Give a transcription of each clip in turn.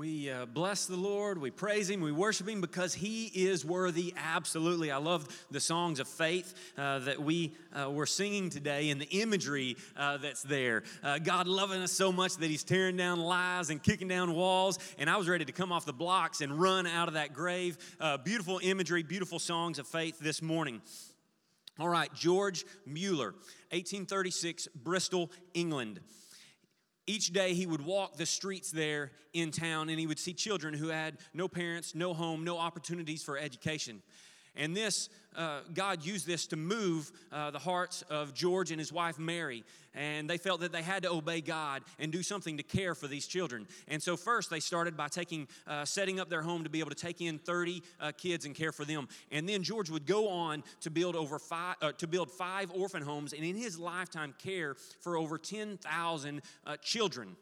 We uh, bless the Lord, we praise Him, we worship Him because He is worthy, absolutely. I love the songs of faith uh, that we uh, were singing today and the imagery uh, that's there. Uh, God loving us so much that He's tearing down lies and kicking down walls, and I was ready to come off the blocks and run out of that grave. Uh, beautiful imagery, beautiful songs of faith this morning. All right, George Mueller, 1836, Bristol, England. Each day he would walk the streets there in town and he would see children who had no parents, no home, no opportunities for education. And this, uh, God used this to move uh, the hearts of George and his wife Mary. And they felt that they had to obey God and do something to care for these children. And so, first, they started by taking, uh, setting up their home to be able to take in 30 uh, kids and care for them. And then George would go on to build over five, uh, to build five orphan homes, and in his lifetime, care for over 10,000 uh, children.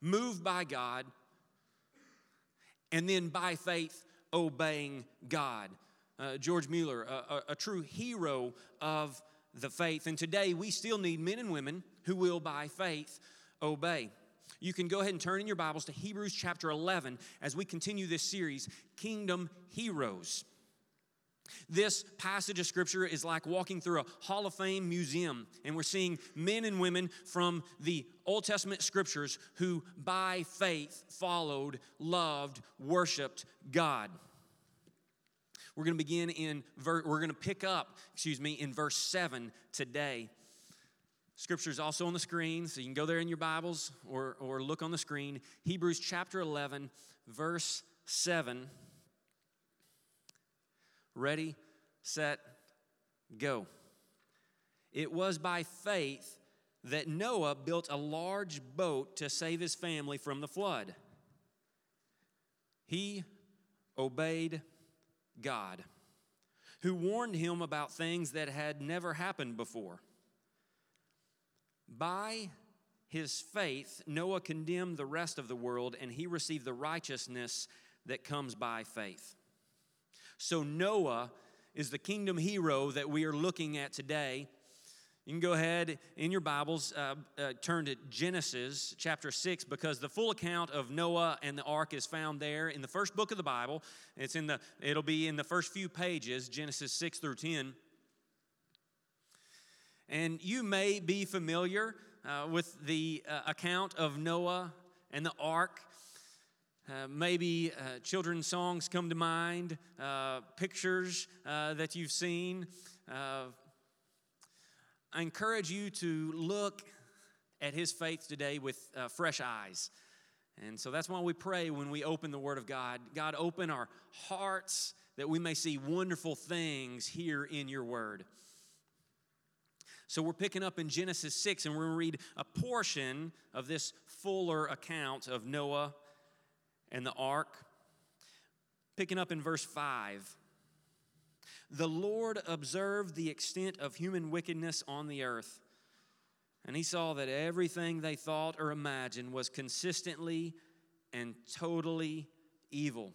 Moved by God, and then by faith, obeying God. Uh, George Mueller, a, a, a true hero of the faith. And today we still need men and women who will, by faith, obey. You can go ahead and turn in your Bibles to Hebrews chapter 11 as we continue this series, Kingdom Heroes. This passage of scripture is like walking through a Hall of Fame museum, and we're seeing men and women from the Old Testament scriptures who, by faith, followed, loved, worshiped God. We're going to begin in, ver- we're going to pick up, excuse me, in verse 7 today. Scripture is also on the screen, so you can go there in your Bibles or, or look on the screen. Hebrews chapter 11, verse 7. Ready, set, go. It was by faith that Noah built a large boat to save his family from the flood. He obeyed God, who warned him about things that had never happened before. By his faith, Noah condemned the rest of the world, and he received the righteousness that comes by faith. So, Noah is the kingdom hero that we are looking at today you can go ahead in your Bibles, uh, uh, turn to Genesis chapter 6, because the full account of Noah and the ark is found there in the first book of the Bible. It's in the, it'll be in the first few pages, Genesis 6 through 10. And you may be familiar uh, with the uh, account of Noah and the ark. Uh, maybe uh, children's songs come to mind, pictures that you've seen I encourage you to look at his faith today with uh, fresh eyes. And so that's why we pray when we open the Word of God God, open our hearts that we may see wonderful things here in your Word. So we're picking up in Genesis 6, and we're going to read a portion of this fuller account of Noah and the ark. Picking up in verse 5 the Lord observed the extent of human wickedness on the earth, and he saw that everything they thought or imagined was consistently and totally evil.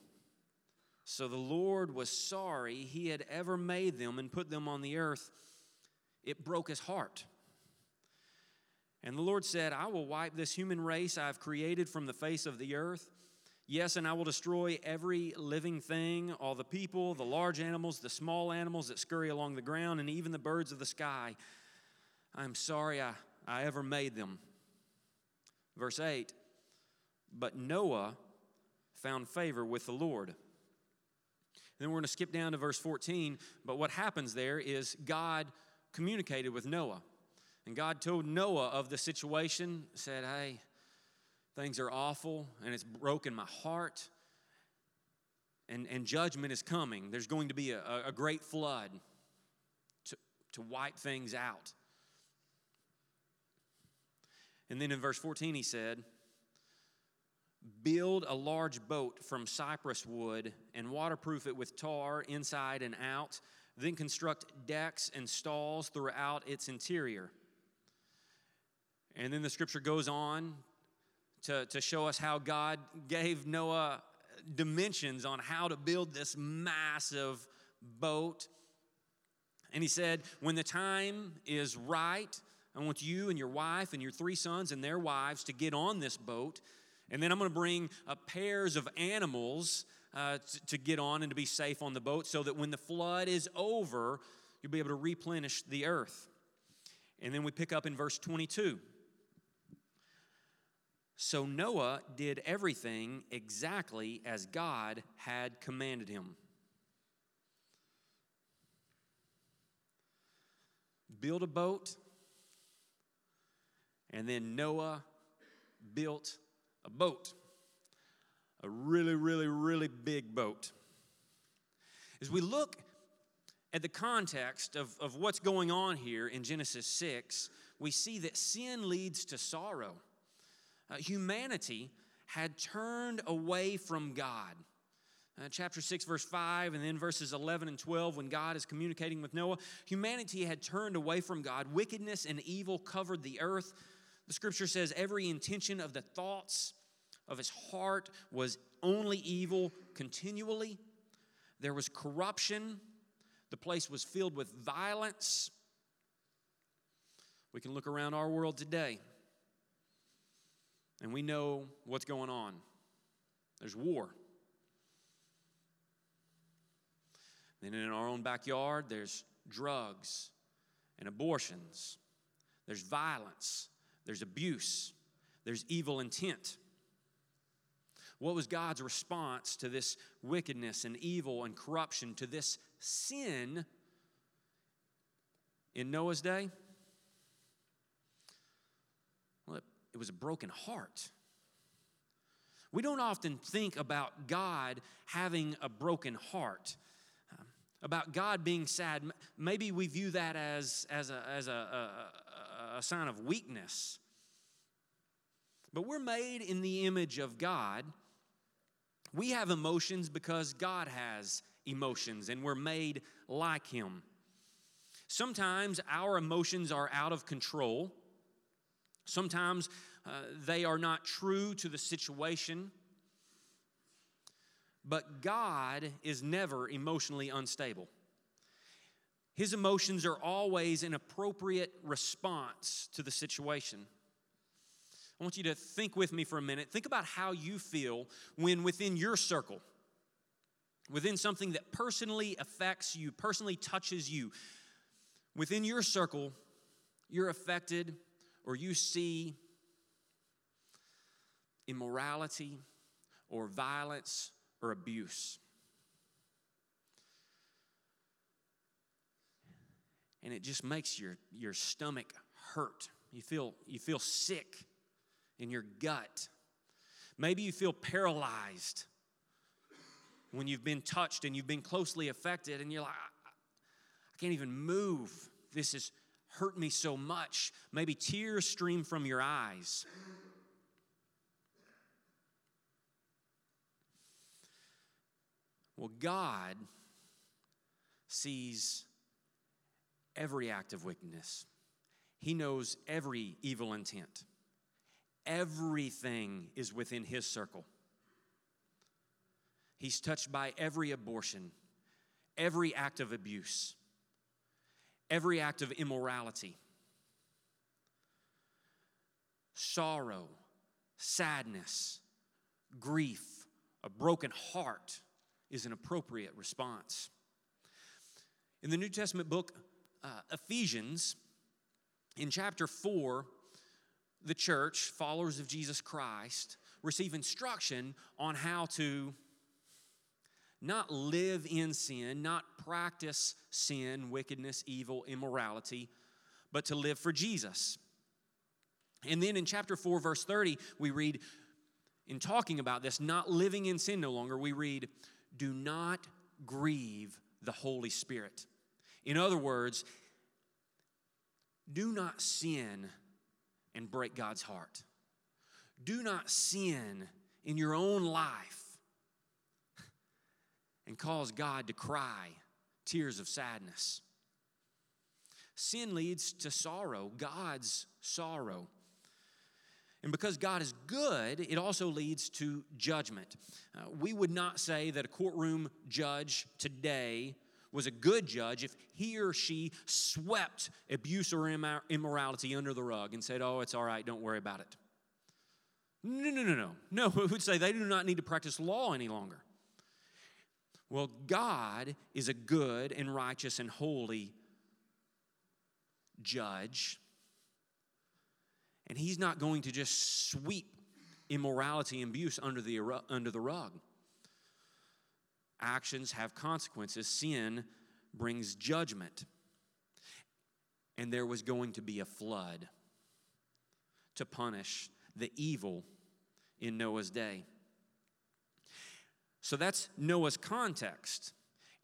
So the Lord was sorry he had ever made them and put them on the earth. It broke his heart. And the Lord said, I will wipe this human race I've created from the face of the earth Yes, and I will destroy every living thing, all the people, the large animals, the small animals that scurry along the ground, and even the birds of the sky. I'm sorry I, I ever made them. Verse 8 But Noah found favor with the Lord. Then we're going to skip down to verse 14. But what happens there is God communicated with Noah. And God told Noah of the situation, said, Hey, Things are awful and it's broken my heart. And, and judgment is coming. There's going to be a, a great flood to, to wipe things out. And then in verse 14, he said, Build a large boat from cypress wood and waterproof it with tar inside and out. Then construct decks and stalls throughout its interior. And then the scripture goes on to, to show us how God gave Noah dimensions on how to build this massive boat. And he said, When the time is right, I want you and your wife and your three sons and their wives to get on this boat And then I'm going to bring uh, pairs of animals uh, to get on and to be safe on the boat so that when the flood is over, you'll be able to replenish the earth. And then we pick up in verse 22. So Noah did everything exactly as God had commanded him. Build a boat, and then Noah built a boat. A really, really, really big boat. As we look at the context of, of what's going on here in Genesis 6, we see that sin leads to sorrow. Uh, humanity had turned away from God. Uh, chapter 6, verse 5, and then verses 11 and 12, when God is communicating with Noah, humanity had turned away from God. Wickedness and evil covered the earth. The scripture says every intention of the thoughts of his heart was only evil continually. There was corruption. The place was filled with violence. We can look around our world today and we know what's going on. There's war. Then in our own backyard, there's drugs and abortions. There's violence. There's abuse. There's evil intent. What was God's response to this wickedness and evil and corruption, to this sin in Noah's day? Well, it was a broken heart. We don't often think about God having a broken heart, um, about God being sad. Maybe we view that as, as, a, as a, a, a sign of weakness. But we're made in the image of God. We have emotions because God has emotions, and we're made like Him. Sometimes our emotions are out of control. Sometimes uh, they are not true to the situation. But God is never emotionally unstable. His emotions are always an appropriate response to the situation. I want you to think with me for a minute. Think about how you feel when within your circle, within something that personally affects you, personally touches you, within your circle, you're affected or you see immorality or violence or abuse. And it just makes your, your stomach hurt. You feel, you feel sick in your gut. Maybe you feel paralyzed when you've been touched and you've been closely affected, and you're like, I can't even move. This has hurt me so much. Maybe tears stream from your eyes. Well, God sees every act of wickedness, He knows every evil intent. Everything is within His circle. He's touched by every abortion, every act of abuse, every act of immorality, sorrow, sadness, grief, a broken heart is an appropriate response. In the New Testament book, uh, Ephesians, in chapter 4, the church, followers of Jesus Christ, receive instruction on how to not live in sin, not practice sin, wickedness, evil, immorality, but to live for Jesus. And then in chapter 4, verse 30, we read, in talking about this, not living in sin no longer, we read, do not grieve the Holy Spirit. In other words, do not sin and break God's heart. Do not sin in your own life and cause God to cry tears of sadness. Sin leads to sorrow, God's sorrow. And because God is good, it also leads to judgment. Uh, we would not say that a courtroom judge today was a good judge if he or she swept abuse or immorality under the rug and said, Oh, it's all right, don't worry about it. No, no, no, no. No, it would say they do not need to practice law any longer. Well, God is a good and righteous and holy judge. And He's not going to just sweep immorality and abuse under the, under the rug. Actions have consequences. Sin brings judgment. And there was going to be a flood to punish the evil in Noah's day. So that's Noah's context.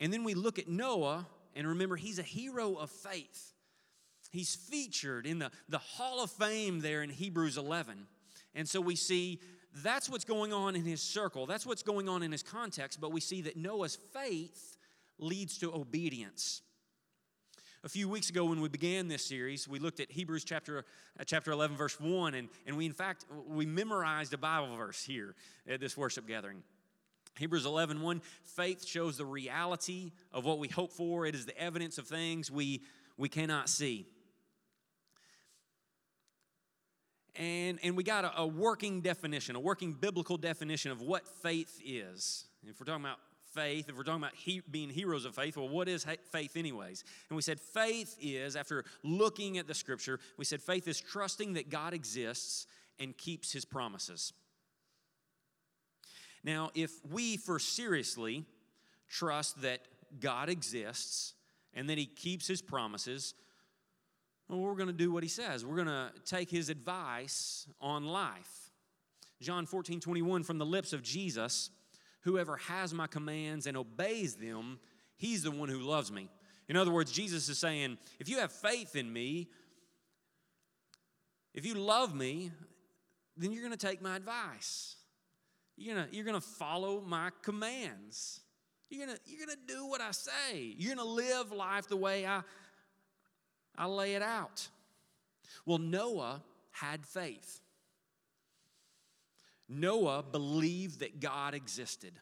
And then we look at Noah, and remember, he's a hero of faith. He's featured in the, the Hall of Fame there in Hebrews 11. And so we see that's what's going on in his circle, that's what's going on in his context, but we see that Noah's faith leads to obedience. A few weeks ago, when we began this series, we looked at Hebrews chapter, uh, chapter 11, verse 1, and, and we, in fact, we memorized a Bible verse here at this worship gathering. Hebrews 11, 1, faith shows the reality of what we hope for. It is the evidence of things we, we cannot see. And, and we got a, a working definition, a working biblical definition of what faith is. If we're talking about faith, if we're talking about he, being heroes of faith, well, what is faith, anyways? And we said faith is, after looking at the scripture, we said faith is trusting that God exists and keeps his promises. Now, if we for seriously trust that God exists and that he keeps his promises, well, we're going to do what he says. We're going to take his advice on life. John 14, 21, from the lips of Jesus, whoever has my commands and obeys them, he's the one who loves me. In other words, Jesus is saying, if you have faith in me, if you love me, then you're going to take my advice. You're gonna, you're gonna follow my commands. You're gonna, you're gonna do what I say. You're to live life the way I, I lay it out. Well, Noah had faith. Noah believed that God existed.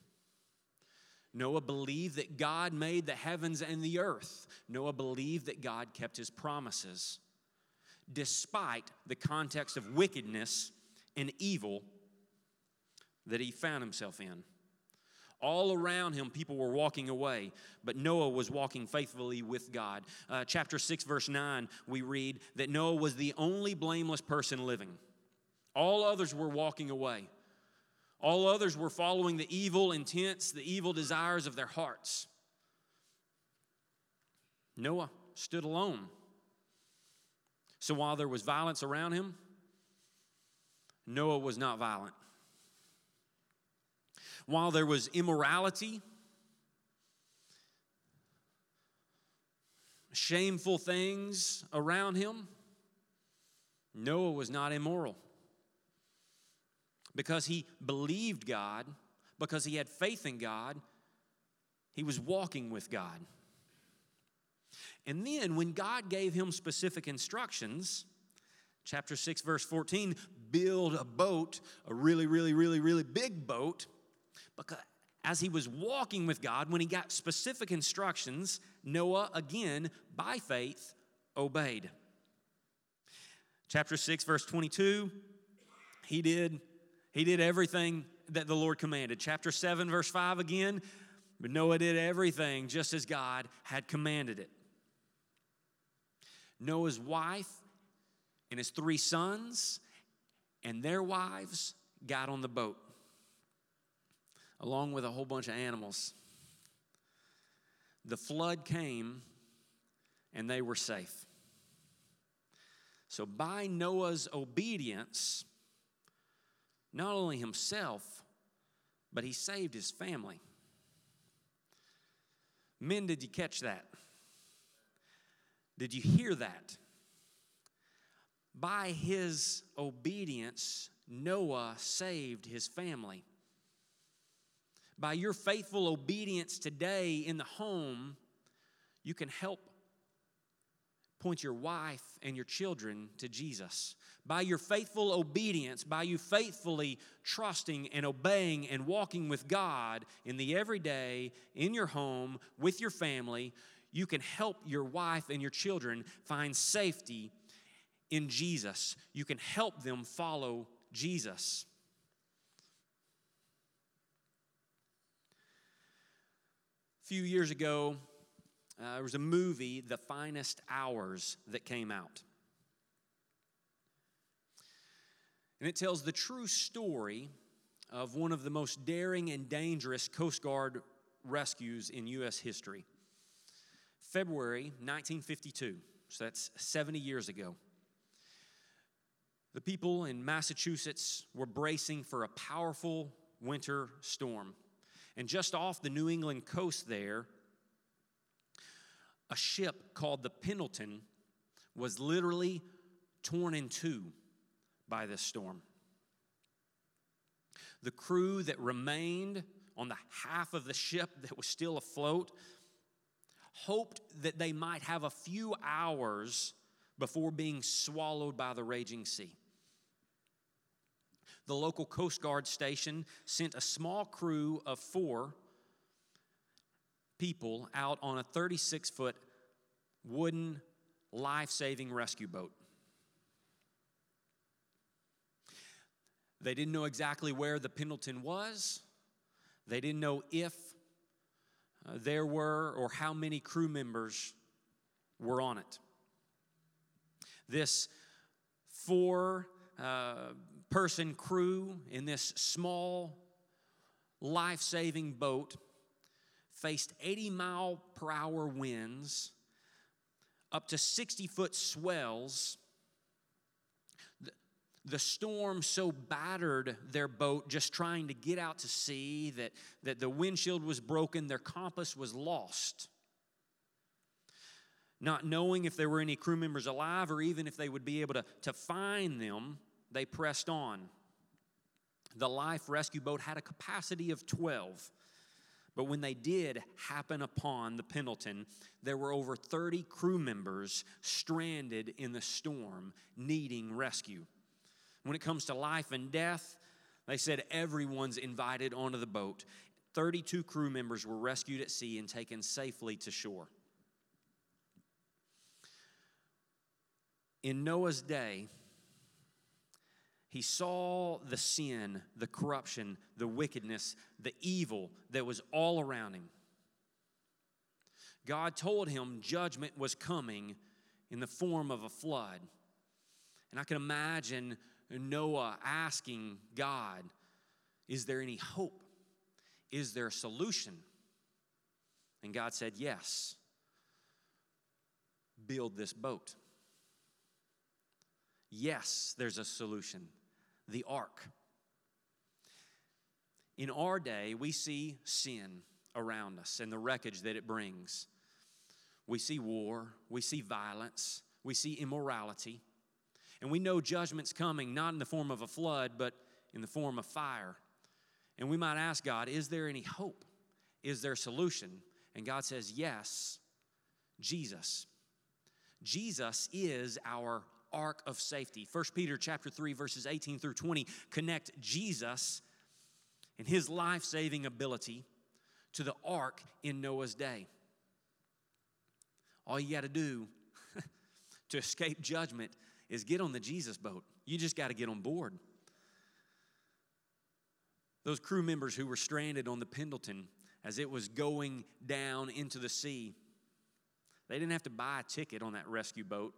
Noah believed that God made the heavens and the earth. Noah believed that God kept his promises, despite the context of wickedness and evil that he found himself in. All around him, people were walking away, but Noah was walking faithfully with God. Uh, chapter 6, verse 9, we read that Noah was the only blameless person living. All others were walking away. All others were following the evil intents, the evil desires of their hearts. Noah stood alone. So while there was violence around him, Noah was not violent while there was immorality, shameful things around him, Noah was not immoral. Because he believed God, because he had faith in God, he was walking with God. And then when God gave him specific instructions, chapter 6, verse 14, build a boat, a really, really, really, really big boat because as he was walking with God, when he got specific instructions, Noah, again, by faith, obeyed. Chapter 6, verse 22, he did, he did everything that the Lord commanded. Chapter 7, verse 5 again, but Noah did everything just as God had commanded it. Noah's wife and his three sons and their wives got on the boat along with a whole bunch of animals. The flood came and they were safe. So, by Noah's obedience, not only himself, but he saved his family. Men, did you catch that? Did you hear that? By his obedience, Noah saved his family by your faithful obedience today in the home, you can help point your wife and your children to Jesus. By your faithful obedience, by you faithfully trusting and obeying and walking with God in the everyday, in your home, with your family, you can help your wife and your children find safety in Jesus. You can help them follow Jesus. Few years ago, uh, there was a movie, The Finest Hours, that came out. And it tells the true story of one of the most daring and dangerous Coast Guard rescues in U.S. history. February 1952, so that's 70 years ago. The people in Massachusetts were bracing for a powerful winter storm. And just off the New England coast there, a ship called the Pendleton was literally torn in two by this storm. The crew that remained on the half of the ship that was still afloat hoped that they might have a few hours before being swallowed by the raging sea. The local Coast Guard station sent a small crew of four people out on a 36 foot wooden life saving rescue boat. They didn't know exactly where the Pendleton was. They didn't know if uh, there were or how many crew members were on it. This four uh, person crew in this small life saving boat faced 80 mile per hour winds, up to 60 foot swells the storm so battered their boat just trying to get out to sea that, that the windshield was broken, their compass was lost. Not knowing if there were any crew members alive or even if they would be able to, to find them, they pressed on. The life rescue boat had a capacity of 12. But when they did happen upon the Pendleton, there were over 30 crew members stranded in the storm needing rescue. When it comes to life and death, they said everyone's invited onto the boat. 32 crew members were rescued at sea and taken safely to shore. In Noah's day, he saw the sin, the corruption, the wickedness, the evil that was all around him. God told him judgment was coming in the form of a flood. And I can imagine Noah asking God, Is there any hope? Is there a solution? And God said, Yes. Build this boat. Yes, there's a solution the ark. In our day, we see sin around us and the wreckage that it brings. We see war, we see violence, we see immorality. And we know judgment's coming, not in the form of a flood, but in the form of fire. And we might ask God, is there any hope? Is there a solution? And God says, yes, Jesus. Jesus is our ark of safety. 1 Peter chapter 3 verses 18 through 20 connect Jesus and his life-saving ability to the ark in Noah's day. All you got to do to escape judgment is get on the Jesus boat. You just got to get on board. Those crew members who were stranded on the Pendleton as it was going down into the sea, they didn't have to buy a ticket on that rescue boat.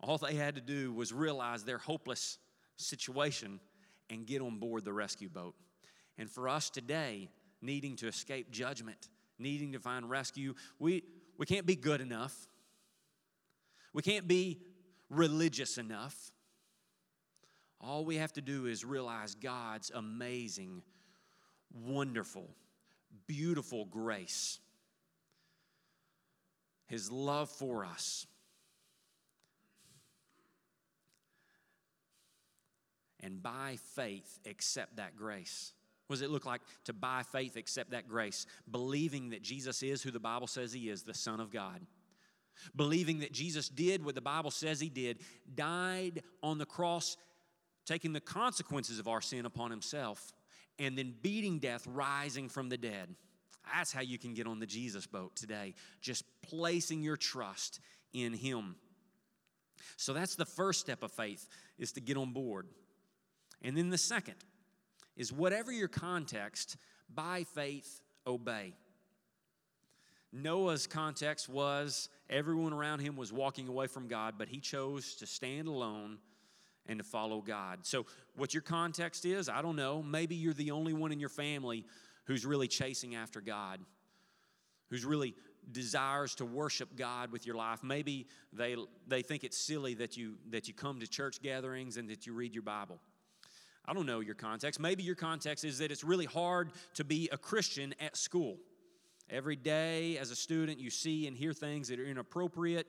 All they had to do was realize their hopeless situation and get on board the rescue boat. And for us today, needing to escape judgment, needing to find rescue, we, we can't be good enough. We can't be religious enough. All we have to do is realize God's amazing, wonderful, beautiful grace, His love for us. And by faith, accept that grace. What does it look like to by faith accept that grace? Believing that Jesus is who the Bible says He is, the Son of God believing that Jesus did what the Bible says he did, died on the cross, taking the consequences of our sin upon himself, and then beating death, rising from the dead. That's how you can get on the Jesus boat today, just placing your trust in him. So that's the first step of faith is to get on board. And then the second is whatever your context, by faith obey. Noah's context was everyone around him was walking away from God, but he chose to stand alone and to follow God. So, what your context is, I don't know. Maybe you're the only one in your family who's really chasing after God, who's really desires to worship God with your life. Maybe they, they think it's silly that you, that you come to church gatherings and that you read your Bible. I don't know your context. Maybe your context is that it's really hard to be a Christian at school. Every day, as a student, you see and hear things that are inappropriate.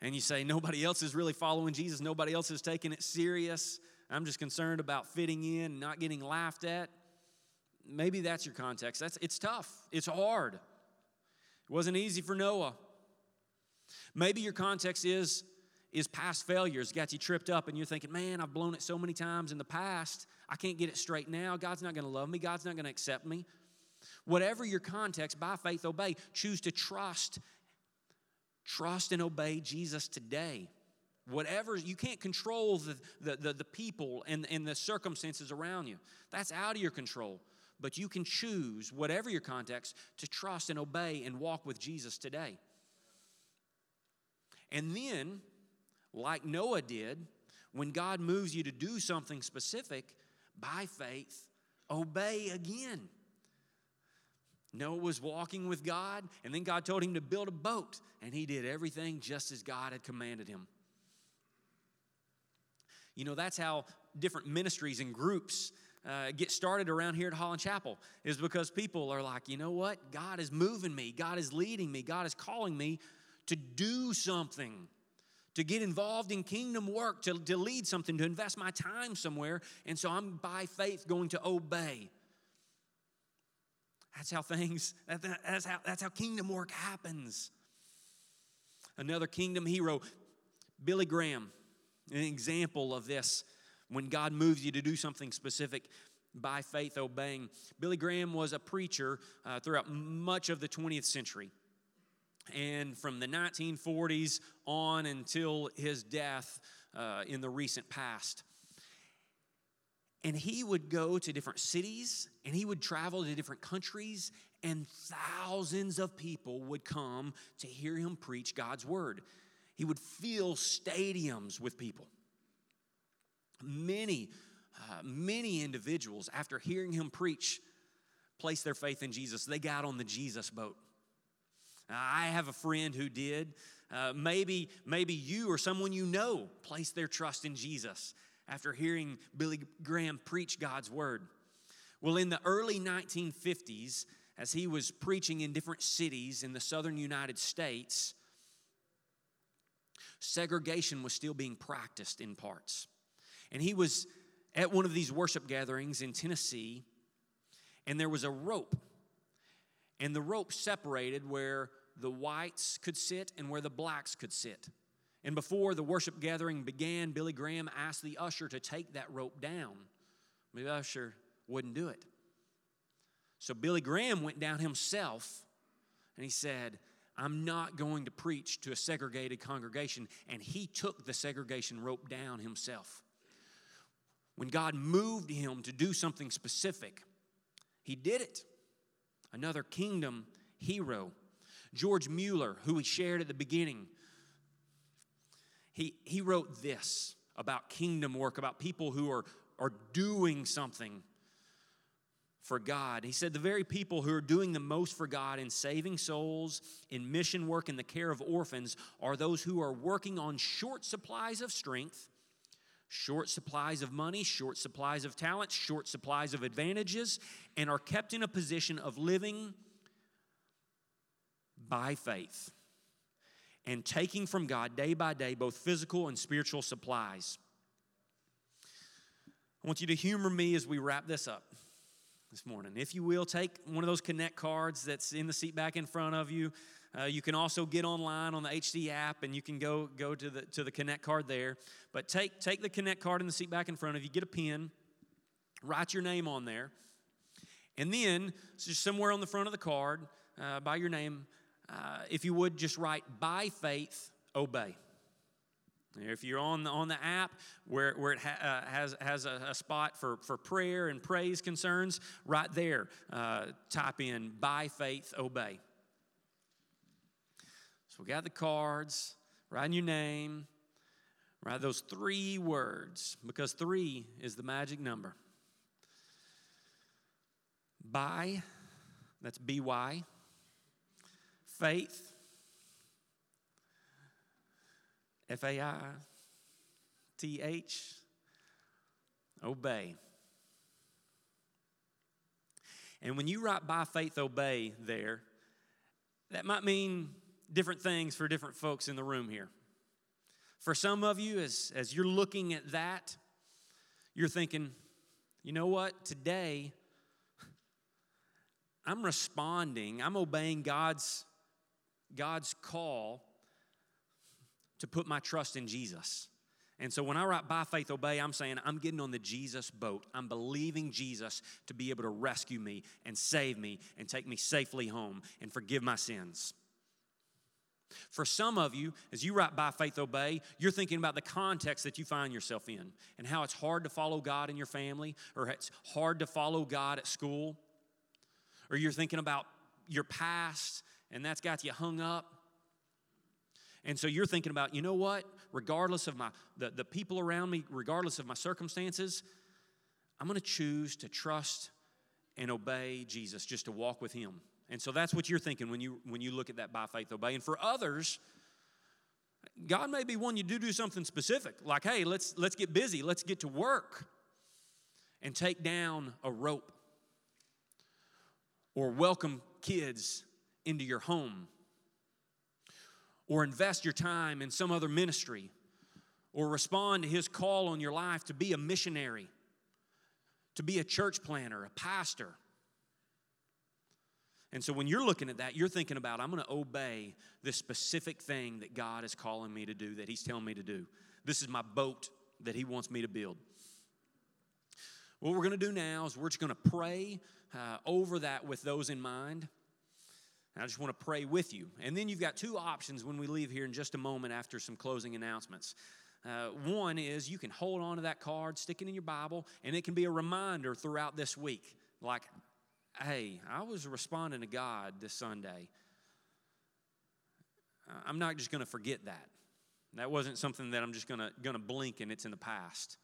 And you say, nobody else is really following Jesus, nobody else is taking it serious. I'm just concerned about fitting in not getting laughed at. Maybe that's your context. That's, it's tough, it's hard. It wasn't easy for Noah. Maybe your context is is past failures got you tripped up and you're thinking, man, I've blown it so many times in the past. I can't get it straight now. God's not going to love me. God's not going to accept me. Whatever your context, by faith, obey. Choose to trust. Trust and obey Jesus today. Whatever, you can't control the, the, the, the people and, and the circumstances around you. That's out of your control. But you can choose, whatever your context, to trust and obey and walk with Jesus today. And then like Noah did, when God moves you to do something specific, by faith, obey again. Noah was walking with God, and then God told him to build a boat, and he did everything just as God had commanded him. You know, that's how different ministries and groups uh, get started around here at Holland Chapel, is because people are like, you know what? God is moving me, God is leading me, God is calling me to do something to get involved in kingdom work, to, to lead something, to invest my time somewhere. And so I'm by faith going to obey. That's how things, that's how, that's how kingdom work happens. Another kingdom hero, Billy Graham, an example of this when God moves you to do something specific by faith obeying. Billy Graham was a preacher uh, throughout much of the 20th century and from the 1940s on until his death uh, in the recent past. And he would go to different cities and he would travel to different countries, and thousands of people would come to hear him preach God's word. He would fill stadiums with people. Many, uh, many individuals, after hearing him preach, placed their faith in Jesus. They got on the Jesus boat. I have a friend who did. Uh, maybe, maybe you or someone you know placed their trust in Jesus after hearing Billy Graham preach God's word. Well, in the early 1950s, as he was preaching in different cities in the southern United States, segregation was still being practiced in parts. And he was at one of these worship gatherings in Tennessee, and there was a rope. And the rope separated where the whites could sit and where the blacks could sit. And before the worship gathering began, Billy Graham asked the usher to take that rope down. The usher wouldn't do it. So Billy Graham went down himself and he said, I'm not going to preach to a segregated congregation. And he took the segregation rope down himself. When God moved him to do something specific, he did it. Another kingdom hero George Mueller, who we shared at the beginning, he, he wrote this about kingdom work, about people who are, are doing something for God. He said, The very people who are doing the most for God in saving souls, in mission work, in the care of orphans, are those who are working on short supplies of strength, short supplies of money, short supplies of talents, short supplies of advantages, and are kept in a position of living by faith and taking from God day by day both physical and spiritual supplies. I want you to humor me as we wrap this up this morning. If you will, take one of those Connect cards that's in the seat back in front of you. Uh, you can also get online on the HD app and you can go, go to, the, to the Connect card there. But take, take the Connect card in the seat back in front of you, get a pen, write your name on there. And then, just somewhere on the front of the card, uh, by your name, uh, if you would just write, by faith, obey. If you're on the, on the app where, where it ha, uh, has, has a, a, spot for, for prayer and praise concerns, right there, uh, type in by faith, obey. So we got the cards, write your name, write those three words, because three is the magic number. By, that's B Y, faith, F A I T H, obey. And when you write by faith, obey there, that might mean different things for different folks in the room here. For some of you, as, as you're looking at that, you're thinking, you know what? Today, I'm responding, I'm obeying God's, God's call to put my trust in Jesus. And so when I write by faith, obey, I'm saying I'm getting on the Jesus boat. I'm believing Jesus to be able to rescue me and save me and take me safely home and forgive my sins. For some of you, as you write by faith, obey, you're thinking about the context that you find yourself in and how it's hard to follow God in your family or it's hard to follow God at school. Or you're thinking about your past and that's got you hung up and so you're thinking about, you know what? Regardless of my the, the people around me, regardless of my circumstances, I'm going to choose to trust and obey Jesus, just to walk with him. And so that's what you're thinking when you when you look at that by faith obey. And for others, God may be wanting you to do something specific, like, hey, let's let's get busy, let's get to work and take down a rope or welcome kids into your home or invest your time in some other ministry or respond to his call on your life to be a missionary, to be a church planter, a pastor. And so when you're looking at that, you're thinking about, I'm going to obey this specific thing that God is calling me to do, that He's telling me to do. This is my boat that He wants me to build. What we're going to do now is we're just going to pray uh, over that with those in mind. I just want to pray with you. And then you've got two options when we leave here in just a moment after some closing announcements. Uh, one is you can hold on to that card, stick it in your Bible, and it can be a reminder throughout this week. Like, hey, I was responding to God this Sunday. I'm not just going to forget that. That wasn't something that I'm just going to blink and it's in the past.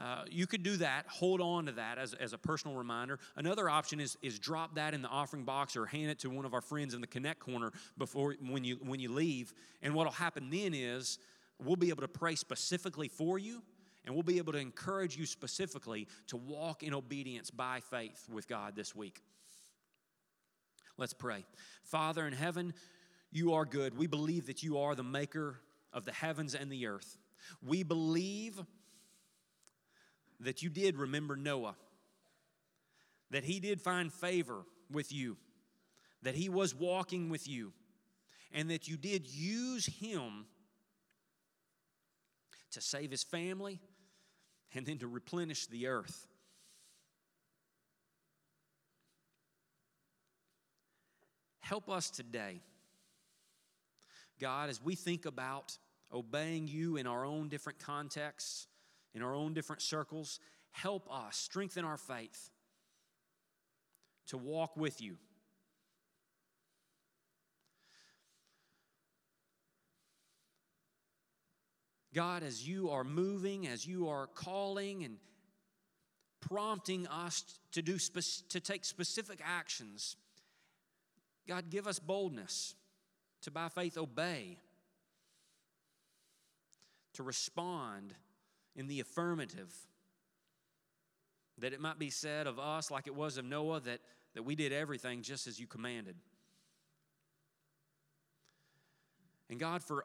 Uh, you could do that, hold on to that as, as a personal reminder. Another option is, is drop that in the offering box or hand it to one of our friends in the Connect corner before when you, when you leave. And what will happen then is we'll be able to pray specifically for you and we'll be able to encourage you specifically to walk in obedience by faith with God this week. Let's pray. Father in heaven, you are good. We believe that you are the maker of the heavens and the earth. We believe that you did remember Noah, that he did find favor with you, that he was walking with you, and that you did use him to save his family and then to replenish the earth. Help us today, God, as we think about obeying you in our own different contexts in our own different circles. Help us strengthen our faith to walk with you. God, as you are moving, as you are calling and prompting us to do to take specific actions, God, give us boldness to by faith obey, to respond in the affirmative. That it might be said of us, like it was of Noah, that, that we did everything just as you commanded. And God, for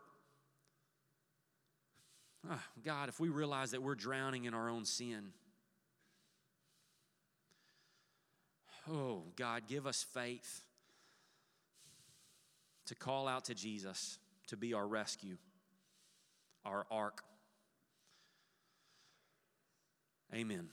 oh, God, if we realize that we're drowning in our own sin, oh, God, give us faith to call out to Jesus to be our rescue, our ark. Amen.